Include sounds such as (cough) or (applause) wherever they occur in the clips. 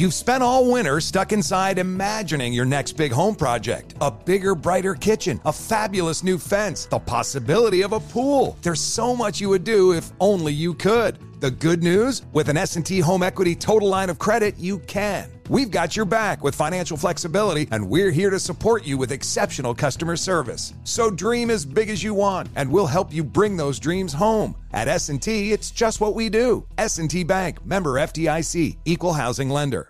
You've spent all winter stuck inside imagining your next big home project. A bigger, brighter kitchen, a fabulous new fence, the possibility of a pool. There's so much you would do if only you could. The good news? With an S&T Home Equity Total Line of Credit, you can. We've got your back with financial flexibility and we're here to support you with exceptional customer service. So dream as big as you want and we'll help you bring those dreams home. At S&T, it's just what we do. S&T Bank, member FDIC, equal housing lender.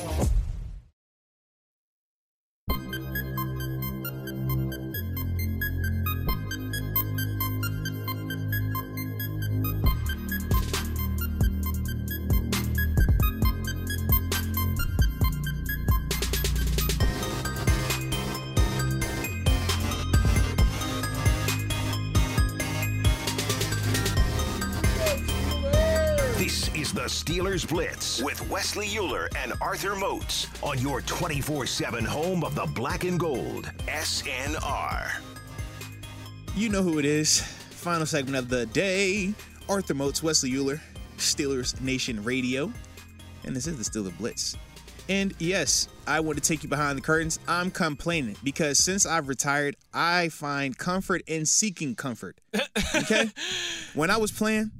Wesley Euler and Arthur Moats on your 24 7 home of the black and gold, SNR. You know who it is. Final segment of the day. Arthur Moats, Wesley Euler, Steelers Nation Radio. And this is the Steelers Blitz. And yes, I want to take you behind the curtains. I'm complaining because since I've retired, I find comfort in seeking comfort. (laughs) Okay? when I was playing,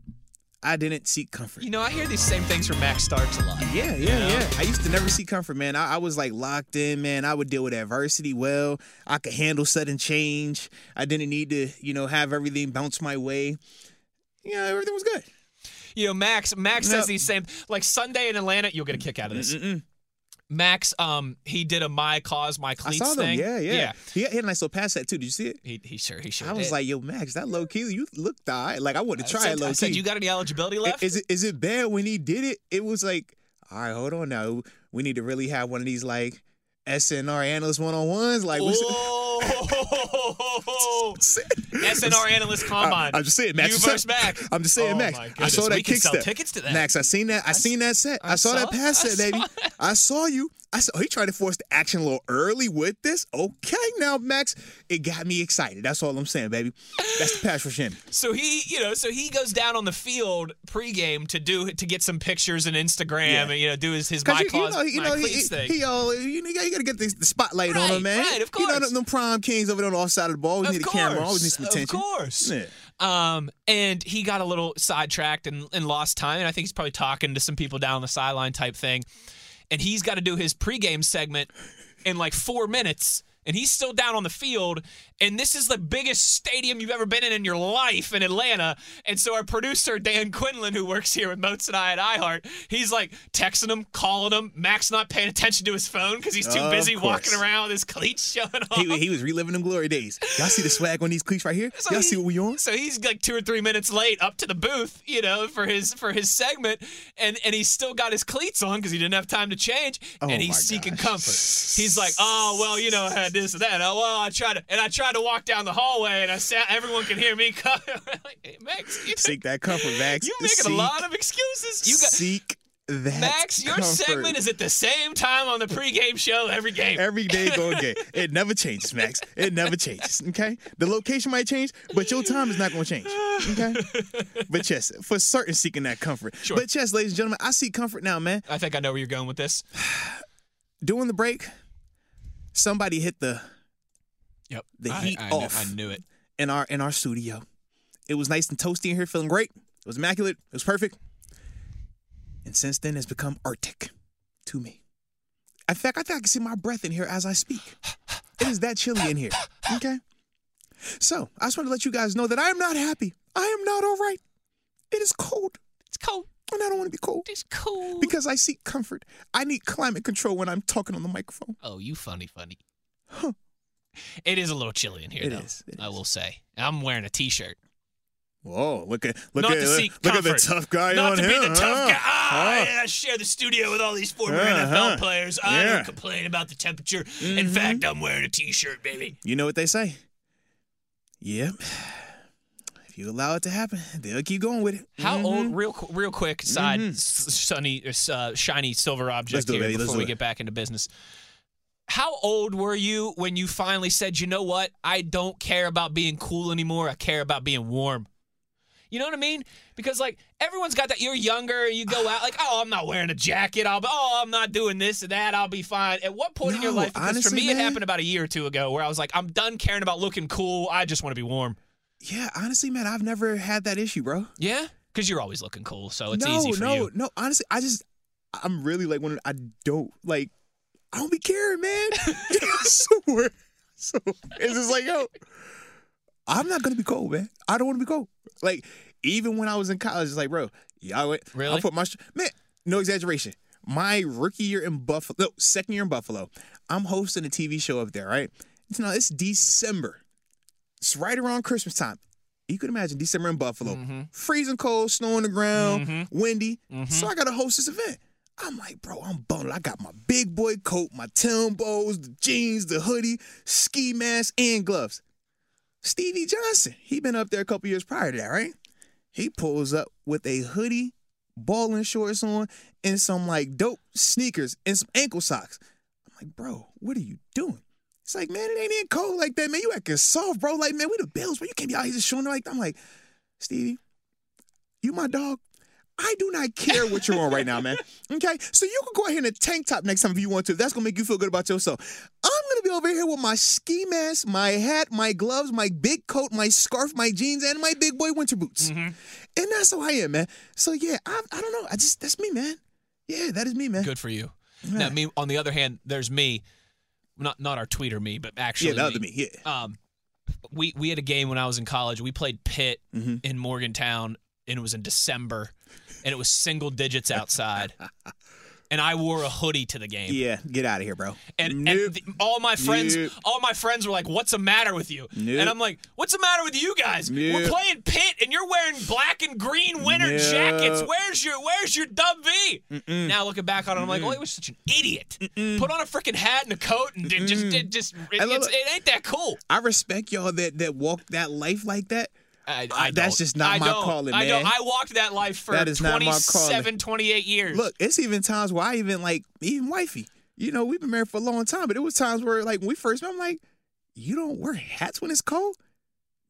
I didn't seek comfort. You know, I hear these same things from Max Starks a lot. Yeah, yeah, yeah. I used to never seek comfort, man. I, I was like locked in, man. I would deal with adversity well. I could handle sudden change. I didn't need to, you know, have everything bounce my way. Yeah, everything was good. You know, Max Max says these same like Sunday in Atlanta, you'll get a kick out of this. Max, um, he did a my cause, my I saw them. thing. Yeah, yeah. yeah. He had, a nice little pass set too. Did you see it? He, he sure he sure. I was did. like, yo, Max, that low key, you look die. Like I want to try said, it low I said, you got any eligibility left? Is it is it bad when he did it? It was like, all right, hold on now. We need to really have one of these like SNR analyst one on ones. Like, (laughs) Oh, SNR analyst combine. I, am just saying, Max. You I versus Max. I'm just saying, Oh, Max. I saw that We kick sell step. tickets to that. Max, I seen that. I, seen that set. I, I saw, that pass I set, baby. I saw you. I saw he tried to force the action a little early with this. Okay, now Max, it got me excited. That's all I'm saying, baby. That's the pass for Shimmy. So he, you know, so he goes down on the field pregame to do to get some pictures and Instagram Yeah. and you know do his his Cause my you, you know, you know, he, he, thing. he all you, know, you gotta get the, the spotlight on him, man. right, of course. You know, them, prime kings over there on the offside of the ball. Of need a course, camera. Always need some attention. of course. Yeah. Um, and he got a little sidetracked and, and lost time. And I think he's probably talking to some people down the sideline type thing. And he's got to do his pregame segment in like four minutes. And he's still down on the field. And this is the biggest stadium you've ever been in in your life in Atlanta. And so our producer, Dan Quinlan, who works here with Moats and I at iHeart, he's like texting him, calling him. Max not paying attention to his phone because he's too Of busy course. walking around with his cleats showing off. He, he was reliving them glory days. Y'all see the swag on these cleats right here? So Y'all he- see what we on? So he's like two or three minutes late up to the booth, you know, for his for his segment, and and he's still got his cleats on because he didn't have time to change, Oh and he's seeking gosh. comfort. He's like, oh well, you know, I had this and that. Oh well, I tried to, and I tried to walk down the hallway, and I sat. Everyone can hear me (laughs) like, hey, (laughs) Max, you, Seek that comfort, Max. You're making Seek- a lot of excuses. You got seek that Max. Your comfort. segment is at the same time on the pregame show every game. Every day (laughs) going game. It never changes, Max. It never changes. Okay? The location might change, but your time is not going to change. Okay? But yes, for certain seeking that comfort. Sure. But yes, ladies and gentlemen, I seek comfort now, man. I think I know where you're going with this. (sighs) During the break, somebody hit the Yep, The I- heat I, knew- off. I knew it. in our in our studio. It was nice and toasty in here, feeling great. It was immaculate. It was perfect. And since then, it's become Arctic to me. In fact, I think I can see my breath in here as I speak. It is that chilly in here. Okay. So I just want to let you guys know that I am not happy. I am not all right. It is cold, It's cold. and I don't want to be cold It's cold. because I seek comfort. I need climate control when I'm talking on the microphone. Oh, you funny, funny. It is a little chilly in here, It though. is, I is. will say. I'm wearing a t-shirt. Whoa, look at look Not at look, at the tough guy Not on to him. be the tough guy. Ah, yeah, I share the studio with all these former Uh-huh. NFL players. I Yeah. Mm-hmm. don't complain about the temperature. In fact, I'm wearing a t-shirt, baby. You know what they say? Yep. If you allow it to happen, they'll keep going with it. How Mm-hmm. old? Real, real quick. Side, s- sunny, uh, shiny silver object here before we it. get back into business. How old were you when you finally said, "You know what? I don't care about being cool anymore. I care about being warm." You know what I mean? Because like everyone's got that. You're younger, you go out like, "Oh, I'm not wearing a jacket. I'll, be, oh, I'm not doing this and that. I'll be fine." At what point in your No, life? Because for honestly, me, it happened about a year or two ago, where I was like, "I'm done caring about looking cool. I just want to be warm." Yeah, honestly, man, I've never had that issue, bro. Yeah, because you're always looking cool, so it's no, easy for no, you. no. Honestly, I just, I'm really like when I don't like, I don't be caring, man. (laughs) Swear. So it's just like, yo, I'm not gonna be cold, man. I don't want to be cold. Like even when I was in college, it's like, bro, y'all went. Really? I put my man. No exaggeration. My rookie year in Buffalo, no, second year in Buffalo, I'm hosting a TV show up there, right? It's now it's December. It's right around Christmas time. You could imagine December in Buffalo, Mm-hmm. freezing cold, snow on the ground, windy. So I got to host this event. I'm like, bro, I'm bundled. I got my big boy coat, my Timbos, the jeans, the hoodie, ski mask, and gloves. Stevie Johnson, he been up there a couple years prior to that, right? He pulls up with a hoodie, balling shorts on, and some like dope sneakers and some ankle socks. I'm like, bro, what are you doing? It's like, man, it ain't even cold like that, man. You acting soft, bro. Like, man, we the Bills, bro. You can't be out here just showing like. I'm like, Stevie, you my dog. I do not care what you're on right now, man. (laughs) Okay? So you can go ahead and a tank top next time if you want to. That's gonna make you feel good about yourself. I'm gonna be over here with my ski mask, my hat, my gloves, my big coat, my scarf, my jeans, and my big boy winter boots. And that's how I am, man. So yeah, I, I don't know. I just that's me, man. Yeah, that is me, man. Good for you. Now, me on the other hand, there's me, not not our tweeter me, but actually Yeah, the other me. Yeah. Um, we we had a game when I was in college. We played Pitt Mm-hmm. in Morgantown, and it was in December, and it was single digits outside. And I wore a hoodie to the game. Yeah, get out of here, bro. And, Nope. and the- all my friends, Nope. all my friends were like, "What's the matter with you?" Nope. And I'm like, "What's the matter with you guys? We're playing Pitt, and you're wearing black and green winter jackets. Where's your Where's your dub V?" Now looking back on it, I'm like, "Oh, he was such an idiot. Put on a freaking hat and a coat, and did just did just it, it's, it. it ain't that cool." I respect y'all that that walk that life like that. I, Uh, I that's just not I my don't. calling, I don't. man. I walked that life for That is not my calling. 27, 28 years. Look, it's even times where I even like even wifey. You know, we've been married for a long time, but it was times where like when we first met, I'm like, you don't wear hats when it's cold.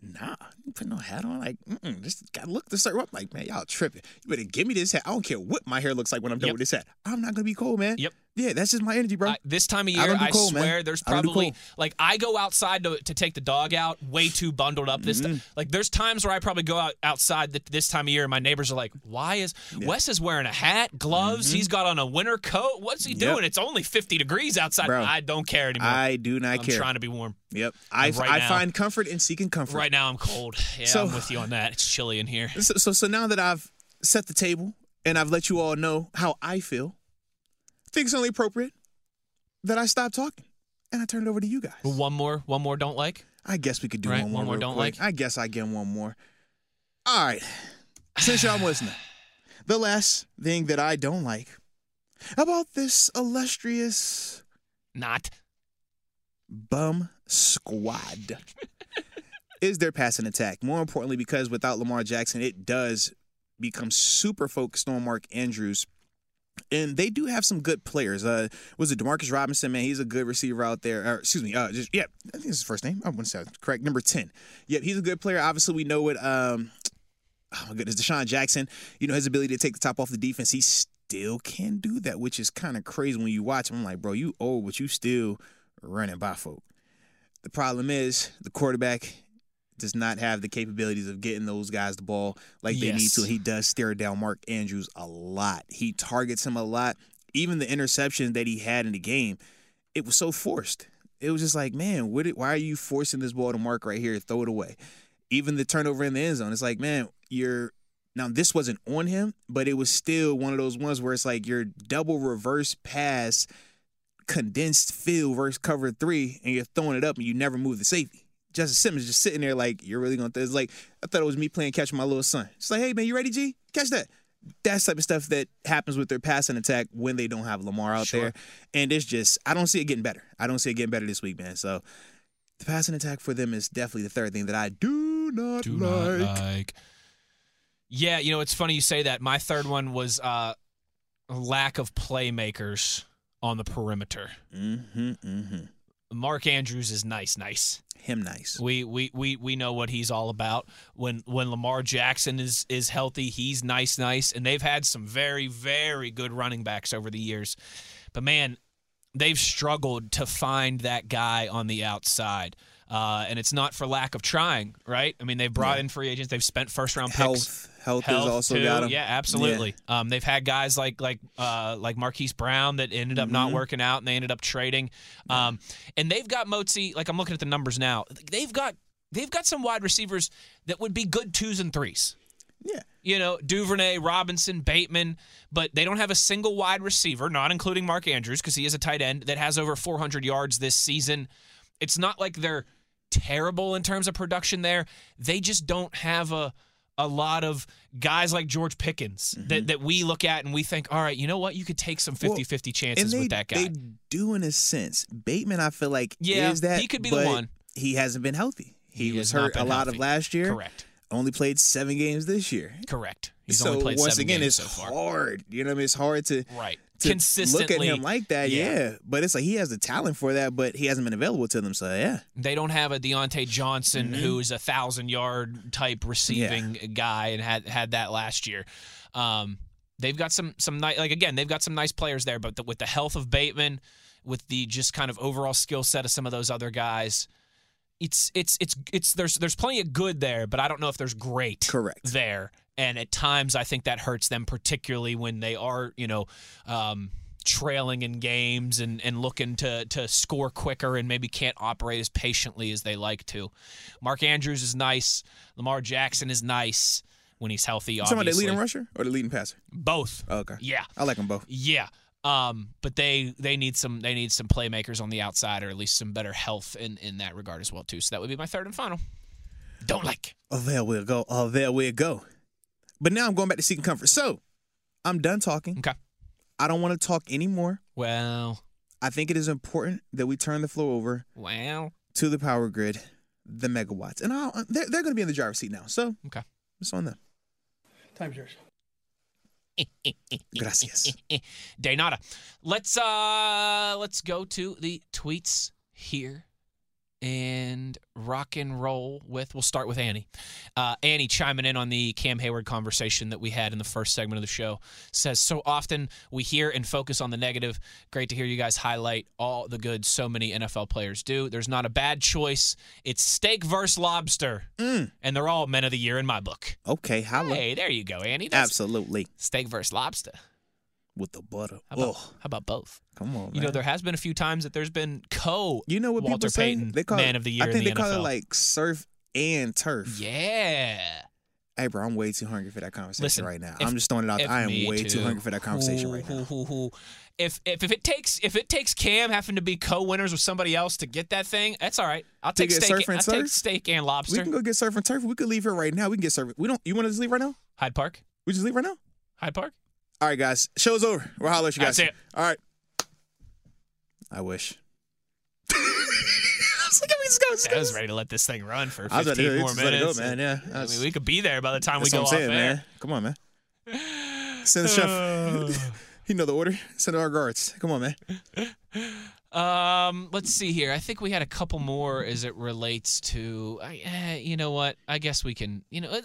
Nah, you put no hat on. Like, mm-mm, just got to look the certain. I'm like, man, y'all tripping. You better give me this hat. I don't care what my hair looks like when I'm done Yep. with this hat. I'm not gonna be cold, man. Yep. Yeah, that's just my energy, bro. I, this time of year, don't I, cold, man. swear there's I probably like I go outside to, to take the dog out way too bundled up this Mm-hmm. time. Like there's times where I probably go out outside th- this time of year and my neighbors are like, "Why is Wes is wearing a hat, gloves? He's got on a winter coat. What's he Mm-hmm. Yep. doing? It's only 50 degrees outside. Bro, I don't care anymore. I do not I'm care. trying to be warm. Yep. I, right I now- find comfort in seeking comfort. Right now I'm cold. Yeah, So- I'm with you on that. It's chilly in here. So, so so now that I've set the table and I've let you all know how I feel, I think it's only appropriate that I stop talking and I turn it over to you guys. One more, one more don't like. I guess we could do Right, one more. one more don't quick. like. I guess I get one more. All right. Since y'all listening, the last thing that I don't like about this illustrious Not. bum squad (laughs) is their passing attack. More importantly, because without Lamar Jackson, it does become super focused on Mark Andrews. And they do have some good players. Uh, was it Demarcus Robinson? Man, he's a good receiver out there. Or, excuse me. Uh, just yeah, I think it's his first name. I wouldn't say correct. Number ten. Yep, he's a good player. Obviously, we know it. Um, oh my goodness, DeSean Jackson. You know his ability to take the top off the defense. He still can do that, which is kind of crazy when you watch him. I'm like, bro, you old, but you still running by folk. The problem is the quarterback does not have the capabilities of getting those guys the ball like they need to. He does stare down Mark Andrews a lot. He targets him a lot. Even the interception that he had in the game, it was so forced. It was just like, man, what, why are you forcing this ball to Mark right here? Throw it away. Even the turnover in the end zone, it's like, man, you're now this wasn't on him, but it was still one of those ones where it's like your double reverse pass condensed field versus cover three, and you're throwing it up and you never move the safety. Justin Simmons just sitting there like, you're really going to. It's like, I thought it was me playing catch with my little son. It's like, hey, man, you ready, G? Catch that. That's type of stuff that happens with their passing attack when they don't have Lamar out Sure. there. And it's just, I don't see it getting better. I don't see it getting better this week, man. So the passing attack for them is definitely the third thing that I do not do like. not like. Yeah, you know, it's funny you say that. My third one was uh, lack of playmakers on the perimeter. Mm-hmm, mm-hmm. Mark Andrews is nice, nice. Him nice. We we we we know what he's all about. When when Lamar Jackson is is healthy, he's nice, nice, and they've had some very very good running backs over the years. But man, they've struggled to find that guy on the outside. Uh, and it's not for lack of trying, right? I mean, they've brought in free agents, they've spent first round picks. Health. Health, has also too. got him. Yeah, absolutely. Um, they've had guys like like uh, like Marquise Brown that ended up Mm-hmm. not working out, and they ended up trading. Um, and they've got Motzi. Like I'm looking at the numbers now. They've got they've got some wide receivers that would be good twos and threes. Yeah. You know, Duvernay, Robinson, Bateman, but they don't have a single wide receiver, not including Mark Andrews, because he is a tight end that has over 400 yards this season. It's not like they're terrible in terms of production there. They just don't have a a lot of guys like George Pickens that, mm-hmm. that we look at and we think, all right, you know what? You could take some 50 50 chances they, with that guy. They do in a sense. Bateman, I feel like Yeah, is that he could be the one. He hasn't been healthy. He, He was hurt a been lot of last year. Correct. Only played seven games this year. Correct. He's so only played once seven again, games it's so far. hard. You know what I mean? It's hard to Right. to Consistently. look at him like that. yeah. Yeah. but it's like he has the talent for that, but he hasn't been available to them. So yeah, They don't have a Diontae Johnson Mm-hmm. who's a thousand yard type receiving guy and had had that last year. Um, they've got some some nice like again they've got some nice players there, but the, with the health of Bateman, with the just kind of overall skill set of some of those other guys, it's it's it's it's there's there's plenty of good there, but I don't know if there's great Correct. there. And at times, I think that hurts them, particularly when they are, you know, um, trailing in games and, and looking to to score quicker and maybe can't operate as patiently as they like to. Mark Andrews is nice. Lamar Jackson is nice when he's healthy. you talking about the leading rusher or the leading passer? both. Oh, okay, Yeah, I like them both. yeah. Um, but they they need some they need some playmakers on the outside or at least some better health in in that regard as well too. So that would be my third and final. Don't like. Oh, there we go. Oh, there we go. But now I'm going back to seeking comfort. So I'm done talking. Okay. I don't want to talk anymore. Well, I think it is important that we turn the floor over well. to the power grid, the megawatts, and I'll, they're they're going to be in the driver's seat now. So Okay. it's on them. Time's yours. Gracias. (laughs) Day nada. Let's uh let's go to the tweets here and rock and roll with we'll start with Annie. Uh, Annie chiming in on the Cam Heyward conversation that we had in the first segment of the show says so often we hear and focus on the negative. Great to hear you guys highlight all the good so many NFL players do. There's not a bad choice. It's steak versus lobster. And they're all men of the year in my book. Okay, holla. Hey, there you go, Annie. That's Absolutely. steak versus lobster. With the butter. How about, Oh, how about both? come on, man. You know, there has been a few times that there's been co You know what Walter people say? Payton they call Man it, of the Year I think in the they call it like surf and turf. Yeah. Hey, bro, I'm way too hungry for that conversation Listen, right now. if- I'm just throwing it out. there. I am way too too. hungry for that conversation Hoo, right now. hoo, hoo. If, if if it takes if it takes Cam having to be co-winners with somebody else to get that thing, that's all right. I'll take steak. surf and I'll take steak and lobster. We can go get surf and turf. We could leave here right now. We can get surf. We don't. You want to just leave right now? Hyde Park. We just leave right now. Hyde Park. All right, guys. Show's over. We'll holler at you guys. That's it. All right. I wish. (laughs) I was like, we just go. just I was ready to let this thing run for I was about 15 more let it go, minutes. man. Yeah, I that's- mean, we could be there by the time we go off saying, air. man. Come on, man. Send the chef. (laughs) (laughs) you know the order. Send our guards. Come on, man. Um, let's see here. I think we had a couple more as it relates to. I- eh, you know what? I guess we can. You know, let-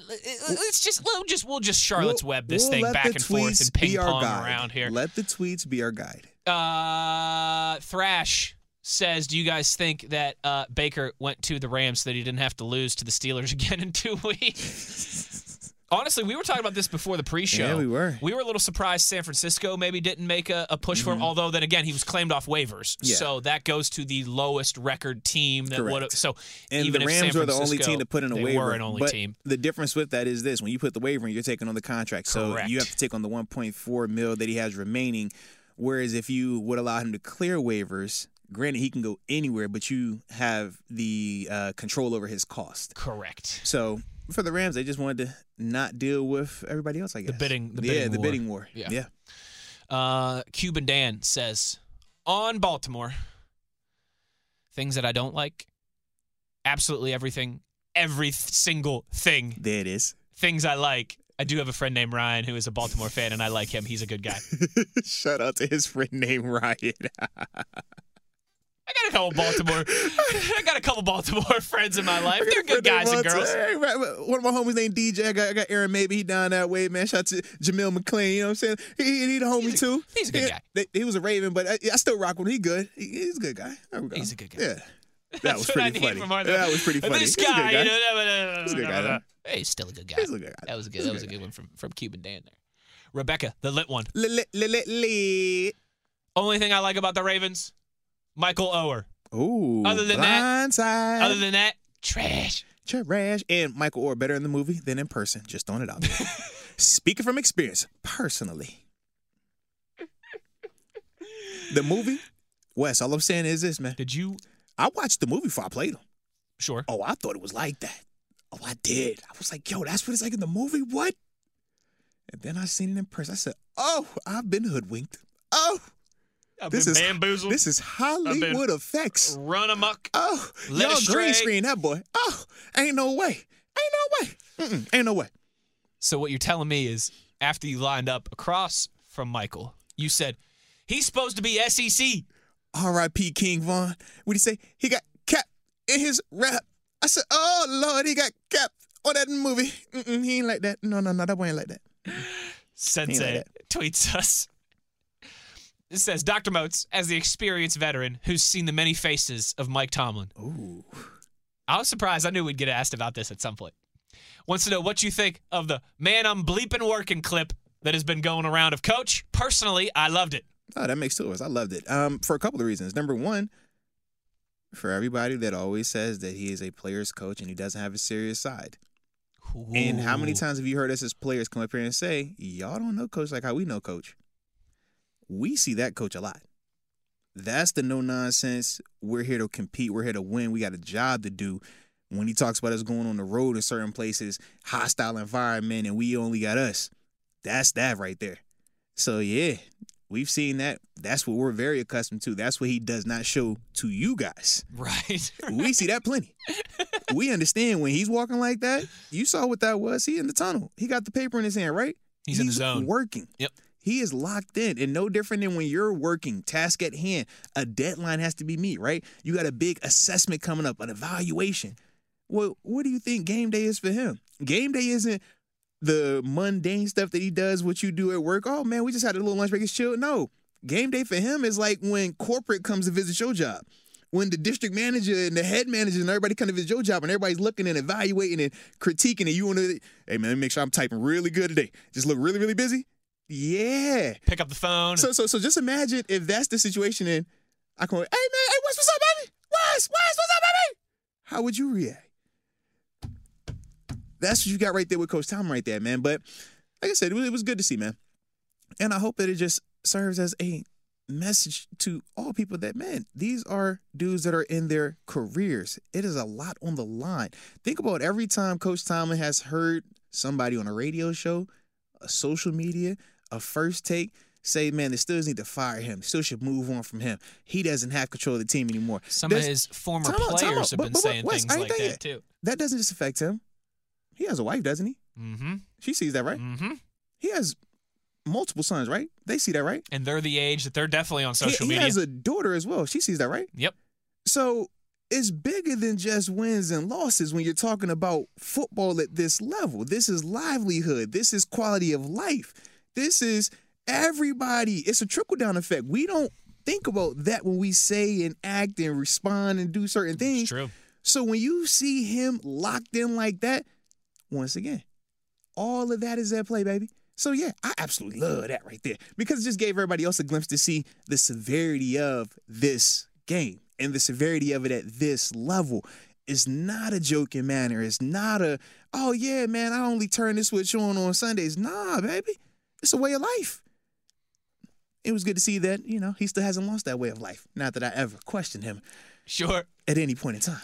let's just we'll just we'll just Charlotte's We'll- Web this we'll thing back and forth and ping pong around here. Let the tweets be our guide. Uh, Thrash says, "Do you guys think that uh, Baker went to the Rams so that he didn't have to lose to the Steelers (laughs) again in two weeks?" (laughs) Honestly, we were talking about this before the pre-show. Yeah, we were. We were a little surprised San Francisco maybe didn't make a, a push for him. Although then again, he was claimed off waivers, Mm-hmm. Yeah. so that goes to the lowest record team that would. So And even the Rams San were the only Francisco- team to put in a they waiver. were an only but team. the difference with that is this: when you put the waiver in, you're taking on the contract, Correct. so you have to take on the 1.4 mil that he has remaining. Whereas if you would allow him to clear waivers, Granted, he can go anywhere, but you have the uh, control over his cost. Correct. So for the Rams, they just wanted to not deal with everybody else. I guess the bidding- the yeah, bidding the war. bidding war. Yeah. yeah. Uh, Cuban Dan says on Baltimore, things that I don't like, absolutely everything, every single thing, There it is. things I like. I do have a friend named Ryan who is a Baltimore fan, and I like him. He's a good guy. (laughs) Shout out to his friend named Ryan. (laughs) I got a couple Baltimore. (laughs) I got a couple Baltimore (laughs) friends in my life. They're good guys and girls. Hey, right, right. One of my homies named DJ. I got, I got Aaron Maybe. He down that way, man. Shout out to Jameel McClain. You know what I'm saying? He, he, he the homie He's a- too. he's a good He- guy. they- He, was a Raven, but I, I still rock with him. He good. He- he's a good guy. There we go. He's a good guy. Yeah. (laughs) That That's was pretty funny. from Arthur. That was pretty funny. This He's a good guy, guy. you know, He's a good guy, though. Hey, he's still a good guy. He's a good guy. That was a good. He's That was a good one from from Cuban Dan there. Rebecca, the lit one. Li- li- li- li- li. Only thing I like about the Ravens, Michael Oher. Ooh. Other than that- Blindside. Other than that, trash. Trash. And Michael Oher better in the movie than in person. Just throwing it out there. (laughs) Speaking from experience, personally. The movie, Wes, all I'm saying is this, man. Did you? I watched the movie before I played him. Sure. Oh, I thought it was like that. Oh, I did. I was like, yo, that's what it's like in the movie? What? And then I seen it in person. I said, oh, I've been hoodwinked. I've this been is bamboozled. This is Hollywood effects. run amok. Oh, Led y'all green screen that boy. Oh, ain't no way. Ain't no way. Mm-mm, ain't no way. So what you're telling me is, after you lined up across from Michael, you said he's supposed to be SEC. R.I.P. King Von. What do you say? He got cap in his rap. I said, oh Lord, he got cap on that movie. Mm-mm, he ain't like that. No, no, no, that boy ain't like that. Sensei like tweets us. It says Dr. Moats, as the experienced veteran who's seen the many faces of Mike Tomlin. Ooh. I was surprised. I knew we'd get asked about this at some point. Wants to know what you think of the man I'm bleeping working clip that has been going around of Coach. Personally, I loved it. Oh, that makes two of us. I loved it. Um, for a couple of reasons. Number one, for everybody that always says that he is a player's coach and he doesn't have a serious side. And how many times have you heard us as players come up here and say, Y'all don't know coach like how we know coach? We see that coach a lot. That's the no nonsense. We're here to compete. We're here to win. We got a job to do. When he talks about us going on the road in certain places, hostile environment, and we only got us. That's that right there. So yeah, we've seen that. That's what we're very accustomed to. That's what he does not show to you guys. Right. (laughs) We see that plenty. we understand when he's walking like that. You saw what that was. He in the tunnel. He got the paper in his hand, right? He's in the zone. Working. Yep. He is locked in, and no different than when you're working, task at hand. A deadline has to be met, right? You got a big assessment coming up, an evaluation. Well, what do you think game day is for him? Game day isn't the mundane stuff that he does, what you do at work. Oh man, we just had a little lunch break, it's chill. No, game day for him is like when corporate comes to visit your job. When the district manager and the head manager and everybody come to visit your job and everybody's looking and evaluating and critiquing and you want to, hey man, make sure I'm typing really good today. Just look really, really busy. Yeah. Pick up the phone. So so so just imagine if that's the situation and I call, hey man, hey, what's what's up, baby? Wes, Wes, what's up, baby? How would you react? That's what you got right there with Coach Tom right there, man. But like I said, it was, it was good to see, man. And I hope that it just serves as a message to all people that, man, these are dudes that are in their careers. It is a lot on the line. Think about every time Coach Tomlin has heard somebody on a radio show, a social media, a first take say, man, the Steelers need to fire him. Still should move on from him. He doesn't have control of the team anymore. Some There's- of his former Time out, time players have But- been but- but saying Wes, things like that yet. too. that doesn't just affect him. He has a wife, doesn't he? Mm-hmm. She sees that, right? Mm-hmm. He has multiple sons, right? They see that, right? And they're the age that they're definitely on He- social he, media. He has a daughter as well. She sees that, right? yep. So it's bigger than just wins and losses when you're talking about football at this level. This is livelihood. This is quality of life. This is everybody. It's a trickle down effect. We don't think about that when we say and act and respond and do certain things. It's true. So when you see him locked in like that, once again, all of that is at play, baby. So yeah, I absolutely love that right there because it just gave everybody else a glimpse to see the severity of this game and the severity of it at this level. It's not a joking manner. It's not a, oh yeah, man, I only turn this switch on on Sundays. Nah, baby, it's a way of life. it was good to see that you know he still hasn't lost that way of life. Not that I ever questioned him Sure. at any point in time.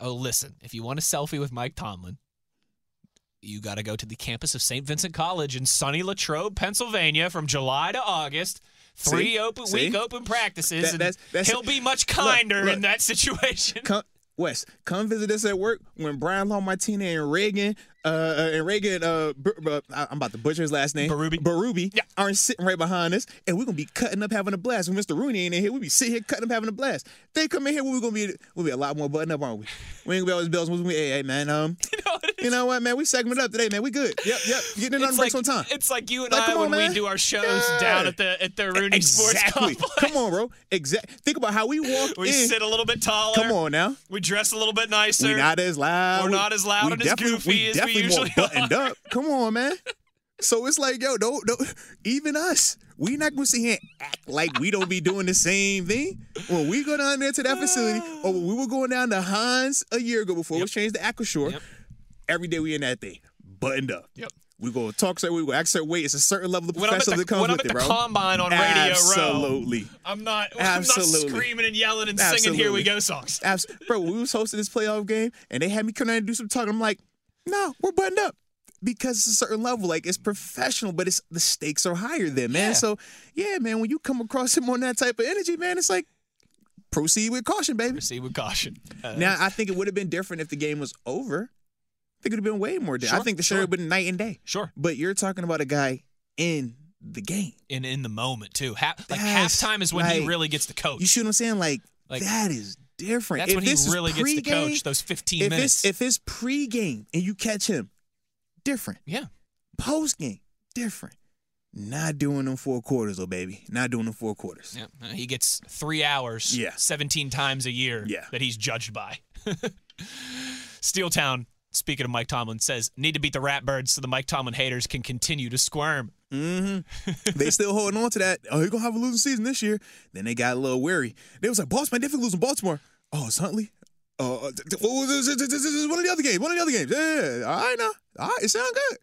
Oh, listen, if you want a selfie with Mike Tomlin, you got to go to the campus of St. Vincent College in sunny Latrobe, Pennsylvania from July to August. Three See? open See? week open practices. That- and that's- that's- he'll be much kinder look. in that situation. Come, Wes, come visit us at work when Brian Law Martina and Reagan, uh, uh, and Reagan, uh, Bur- uh, I'm about to butcher his last name, Berube. Berube, Yeah. aren't sitting right behind us, and we're gonna be cutting up, having a blast. When Mr. Rooney ain't in here, we be sitting here cutting up, having a blast. They come in here, we're gonna be, we'll be a lot more buttoned up, aren't we? We ain't gonna be always bells. We'll be, hey, hey, man, um, (laughs) You know what you know what, man, we segment up today, man. We good. Yep, yep. Getting it on breaks like, on time. it's like you and Like, I on, when man. we do our shows Yeah. down at the at the Rooney Sports. Complex. Come on, bro. Exactly. Think about how we walk We in. sit a little bit taller. Come on now. We dress a little bit nicer. We not as loud. We're not as loud we and as goofy we as we definitely more buttoned up. (laughs) Come on, man. So it's like, yo, don't, don't even us. We not gonna sit here and act like we don't be doing the same thing. When we go down there to that facility, (sighs) or when we were going down to Heinz a year ago before it was changed to Acrisure, Yep. every day we in that thing, buttoned up. Yep. We go talk certain we go act certain way. It's a certain level of I'm at professionalism that comes when I'm with at it, the bro. combine on Radio Row, Absolutely. I'm not. (laughs) I'm Absolutely. not screaming and yelling and singing "Here We Go" songs. Abs- bro, we was hosting this playoff game and they had me come down and do some talking. I'm like, no, we're buttoned up. Because it's a certain level, like it's professional, but it's the stakes are higher then, man. Yeah. So yeah, man, when you come across him on that type of energy, man, it's like proceed with caution, baby. Proceed with caution. Uh, Now I think it would have been different if the game was over. I think it would have been way more different. Sure, I think the show sure. would have been night and day. sure. But you're talking about a guy in the game. and in the moment too. Ha- like halftime is when he really gets the coach. You see what I'm saying? Like, Like, that is different. That's If when he really gets to coach. Those 15 if minutes. it's if it's pregame and you catch him, different. yeah. Post game, different. Not doing them four quarters, though, baby. Not doing them four quarters. Yeah. Uh, He gets three hours. Yeah. 17 times a year. Yeah. That he's judged by. (laughs) Steeltown. Speaking of Mike Tomlin, says need to beat the Ratbirds so the Mike Tomlin haters can continue to squirm. Mm-hmm. they still holding on to that. Oh, you're gonna have a losing season this year. Then they got a little weary. They was like, boss man, definitely losing Baltimore. Oh, it's Huntley. Oh, uh, th- th- one of the other games. One of the other games. Yeah, yeah. all right now. All right, it sounds good.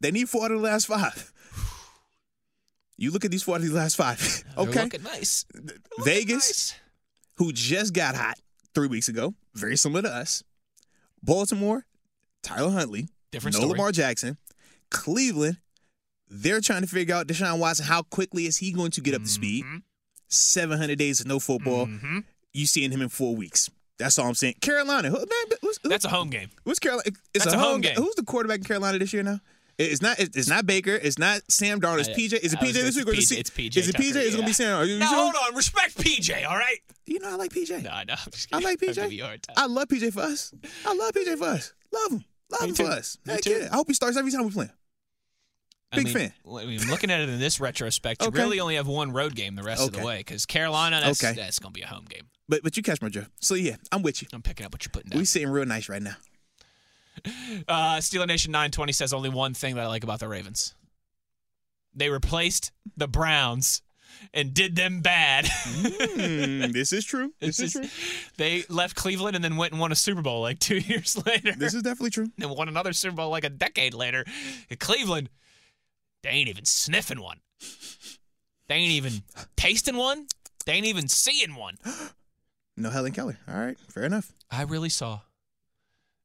They need four out of the last five. (sighs) You look at these four out of the last five. (laughs) Okay. looking nice. Looking Vegas, nice. who just got hot three weeks ago, very similar to us. Baltimore, Tyler Huntley, Different no story. Lamar Jackson. Cleveland, they're trying to figure out Deshaun Watson. How quickly is he going to get up to speed? Mm-hmm. 700 days of no football. Mhm. You seeing him in four weeks. That's all I'm saying. Carolina, who, who's, who- That's a home game. who's Carolina? It's that's a home game. Who's the quarterback in Carolina this year now? It's not. It's not Baker. It's not Sam Darnold. It's PJ. Is it PJ this week or is it? it's PJ Is it PJ? Tucker, Is it gonna be. Sam? Now sure? hold on, respect PJ. All right. You know I like PJ. No, I know. I like PJ. give you a hard time. I love PJ for us. I love PJ for us. Love him. Love Me him too. for us. Me Heck too. yeah. I hope he starts every time we play him. I Big mean, fan. (laughs) I mean, looking at it in this retrospect, you really only have one road game the rest of the way because Carolina, that's, Okay. that's going to be a home game. But but you catch my drift. So yeah, I'm with you. I'm picking up what you're putting down. We sitting real nice right now. (laughs) Uh, Steeler Nation 920 says only one thing that I like about the Ravens. They replaced the Browns and did them bad. Mm, (laughs) this is true. This is true. they left Cleveland and then went and won a Super Bowl like two years later. This is definitely true. and won another Super Bowl like a decade later. Cleveland, they ain't even sniffing one. They ain't even tasting one. They ain't even seeing one. (gasps) No Helen Keller. All right, fair enough. I really saw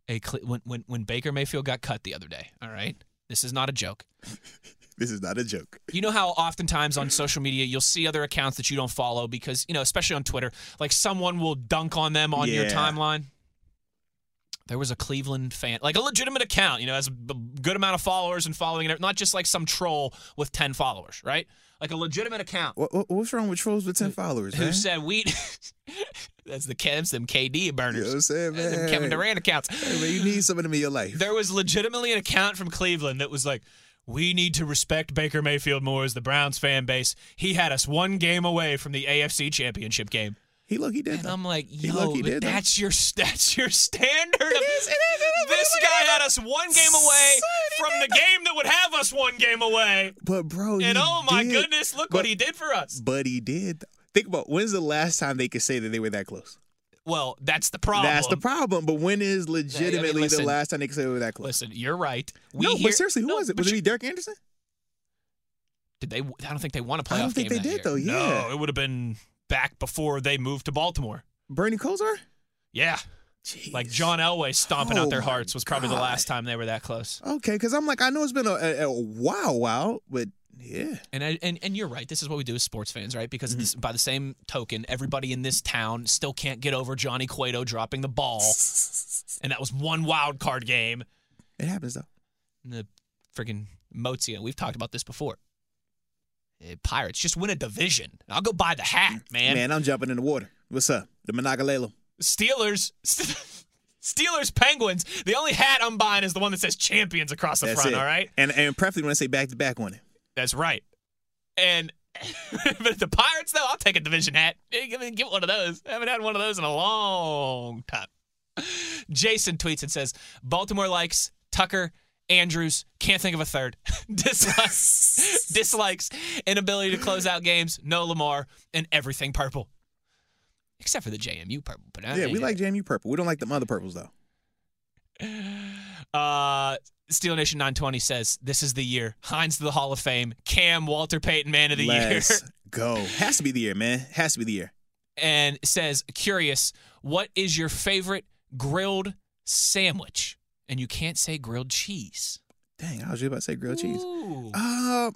a Cle- when when when Baker Mayfield got cut the other day. All right, this is not a joke. (laughs) This is not a joke. You know how oftentimes on social media you'll see other accounts that you don't follow because you know, especially on Twitter, like someone will dunk on them on your timeline. There was a Cleveland fan, like a legitimate account, you know, has a good amount of followers and following, and not just like some troll with ten followers, right? Like a legitimate account What, what what's wrong with trolls with ten followers? who man? said we. (laughs) that's the Kevs, them KD burners. You know what I'm saying, Them man? Kevin Durant accounts. Hey, man, you need some of them in your life. There was legitimately an account from Cleveland that was like, we need to respect Baker Mayfield more as the Browns fan base. He had us one game away from the AFC Championship game. He look, he did. And though. I'm like, yo, look, but did, though. that's your (laughs) that's your standard. of- is, it is, it is. This guy had us one game away from the game that would have us one game away. But bro, And oh my did. goodness, look But- what he did for us. But he did. Think about when's the last time they could say that they were that close? Well, that's the problem. That's the problem. But when is legitimately listen. the last time they could say they were that close? Listen, you're right. We no, hear- but seriously, who No, was it? Was it you- Derek Anderson? Did they? I don't think they won a playoff I don't think game they did, though, year. yeah. No, it would have been back before they moved to Baltimore. Bernie Kosar? Yeah, like John Elway stomping Oh out their hearts was probably the last time they were that close. Okay, because I'm like, I know it's been a, a, a while, while, but yeah. And, I, and and you're right. This is what we do as sports fans, right? Mm-hmm. Because this, by the same token, everybody in this town still can't get over Johnny Cueto dropping the ball, (laughs) and that was one wild card game. It happens, though. And the freaking Mozia. We've talked about this before. Eh, Pirates just win a division. I'll go buy the hat, man. Man, I'm jumping in the water. What's up? The Monongahela. Steelers. (laughs) Steelers Penguins. The only hat I'm buying is the one that says champions across the That's front. it. All right. And and preferably when I say back to back on it. That's right. And but (laughs) the Pirates, though, I'll take a division hat. Give me get one of those. I haven't had one of those in a long time. Jason tweets and says Baltimore likes Tucker. Andrews can't think of a third. (laughs) dislikes (laughs) dislikes inability to close out games. No Lamar and everything purple, except for the JMU purple. But Yeah, we like JMU purple. We don't like the other purples though. Uh, Steel Nation 920 says this is the year. Hines to the Hall of Fame. Cam Walter Payton Man of the Let's Year. (laughs) go. Has to be the year, man. Has to be the year. and says, curious, what is your favorite grilled sandwich? And you can't say grilled cheese. Dang, I was just about to say grilled cheese. Ooh. Uh,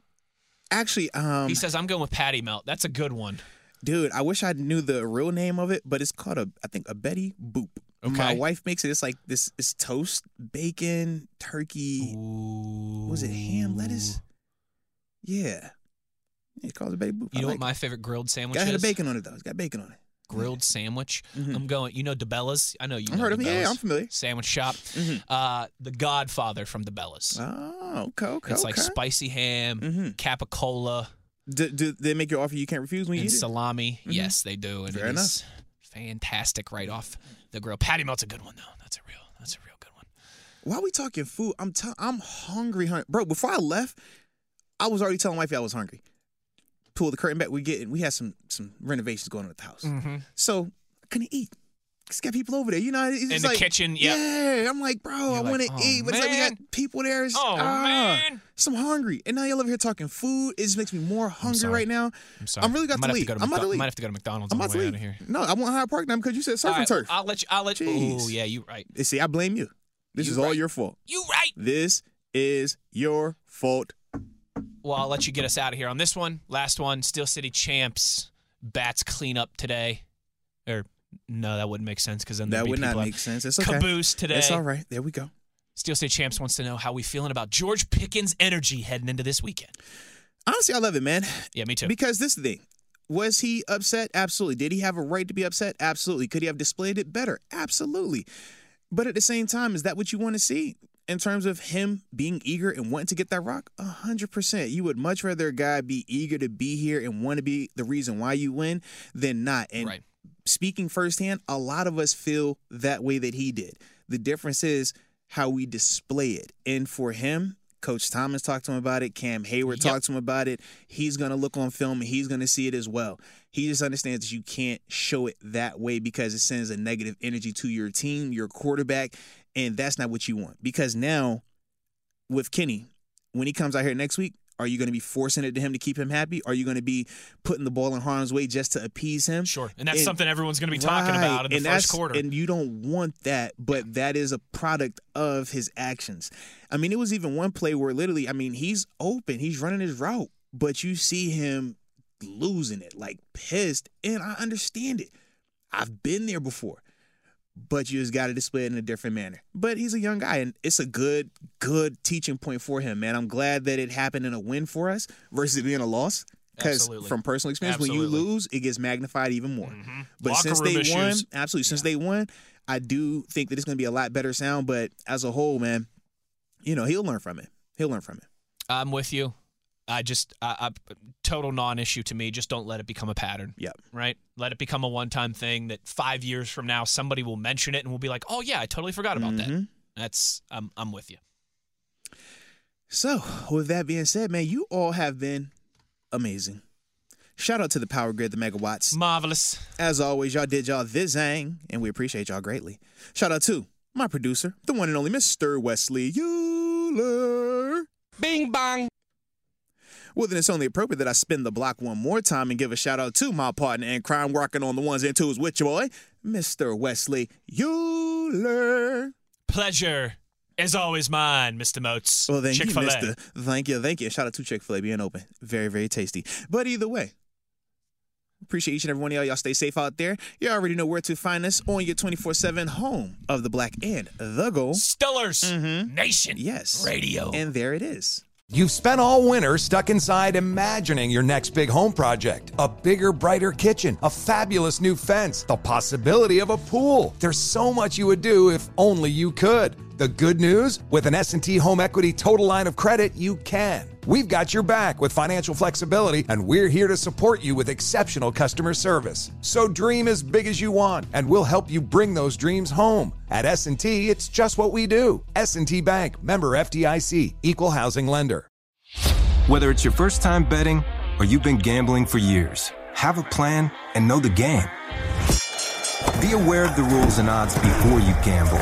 actually, um, he says, I'm going with patty melt. That's a good one. dude, I wish I knew the real name of it, but it's called a, I think a Betty Boop. My wife makes it. It's like this. It's toast, bacon, turkey. Was it ham, lettuce? Yeah. It calls it Betty Boop. You I know like what my favorite grilled sandwich Got is? bacon on it though. It's got bacon on it. Grilled sandwich. Mhm. I'm going, you know DiBella's? I know you I've know heard of it. Yeah, I'm familiar. Sandwich shop. Mhm. Uh, the Godfather from DiBella's. Oh, okay, okay. it's like okay. spicy ham, Mhm. capicola, Do, do they make you offer you can't refuse when you and eat it? salami. Yes, they do. And Fair is fantastic right off the grill. Patty melt's a good one though. That's a real that's a real good one. While we talking food, I'm t- I'm hungry, hun- bro. Before I left, I was already telling wifey I was hungry. Pull the curtain back. We getting we had some some renovations going on at the house, Mm-hmm. so I couldn't eat. Cause got people over there, you know. It's In the like, kitchen, yep. Yeah, I'm like, bro, I You're like, want to "Oh, eat, but it's like we got people there. It's, Oh, ah, man. so I'm hungry, and now y'all over here talking food. It just makes me more hungry right now. I'm sorry. I'm really got to, have leave. go to I'm about to leave. Might have to go to McDonald's I'm on about the to leave. out of here. No, I want Hyde Park now because you said surf right, turf. I'll let you. I'll let you. Jeez. Oh yeah, you right. You See, I blame you. This You is all your fault. You right. This is your fault. Well, I'll let you get us out of here on this one. Last one. Steel City champs. Bats clean up today. Or no, that wouldn't make sense because then That would not make sense. It's okay. Caboose today. It's all right. There we go. Steel City champs wants to know how we feeling about George Pickens' energy heading into this weekend. Honestly, I love it, man. Yeah, me too. Because this thing. Was he upset? Absolutely. Did he have a right to be upset? Absolutely. Could he have displayed it better? Absolutely. But at the same time, is that what you want to see in terms of him being eager and wanting to get that rock? A hundred percent. You would much rather a guy be eager to be here and want to be the reason why you win than not. And Right. speaking firsthand, a lot of us feel that way that he did. The difference is how we display it. And for him, Coach Thomas talked to him about it. Cam Heyward Yep. talked to him about it. He's going to look on film and he's going to see it as well. He just understands that you can't show it that way because it sends a negative energy to your team, your quarterback, and that's not what you want. Because now, with Kenny, when he comes out here next week, are you going to be forcing it to him to keep him happy? Are you going to be putting the ball in harm's way just to appease him? Sure. And that's And- something everyone's going to be talking Right. about in the and first quarter. And you don't want that, but that is a product of his actions. I mean, it was even one play where literally, I mean, he's open, he's running his route, but you see him losing it, like pissed. And I understand it. I've been there before. But you just got to display it in a different manner. But he's a young guy, and it's a good, good teaching point for him, man. I'm glad that it happened in a win for us versus it being a loss. Because from personal experience, when you lose, it gets magnified even more. Mm-hmm. But Locker since they won, issues. absolutely, since they won, I do think that it's going to be a lot better sound. But as a whole, man, you know, he'll learn from it. He'll learn from it. I'm with you. I just, I, I, total non-issue to me. Just don't let it become a pattern. Yep. Right. Let it become a one-time thing that five years from now somebody will mention it and we'll be like, oh yeah, I totally forgot about that. Mhm. That's, I'm, I'm with you. So, with that being said, man, you all have been amazing. Shout out to the Power Grid, the megawatts. Marvelous. As always, y'all did y'all this zang, and we appreciate y'all greatly. Shout out to my producer, the one and only Mr. Wesley Euler. Bing bang. Well, then it's only appropriate that I spin the block one more time and give a shout out to my partner in crime, rocking on the ones and twos with your boy, Mr. Wesley Euler. Pleasure is always mine, Mr. Moats. Well, thank Chick-fil-A. you, Mister. Thank you, thank you. Shout out to Chick Fil A being open, very, very tasty. But either way, appreciate each and every one of y'all. Y'all stay safe out there. You already know where to find us on your twenty four seven home of the Black and the Gold. Stillers mm-hmm. Nation Yes, Radio. and there it is. You've spent all winter stuck inside imagining your next big home project. A bigger, brighter kitchen, a fabulous new fence, the possibility of a pool. There's so much you would do if only you could. The good news, with an S&T Home Equity Total Line of Credit, you can. We've got your back with financial flexibility and we're here to support you with exceptional customer service. So dream as big as you want and we'll help you bring those dreams home. At S&T, it's just what we do. S&T Bank, member FDIC, equal housing lender. Whether it's your first time betting or you've been gambling for years, have a plan and know the game. Be aware of the rules and odds before you gamble.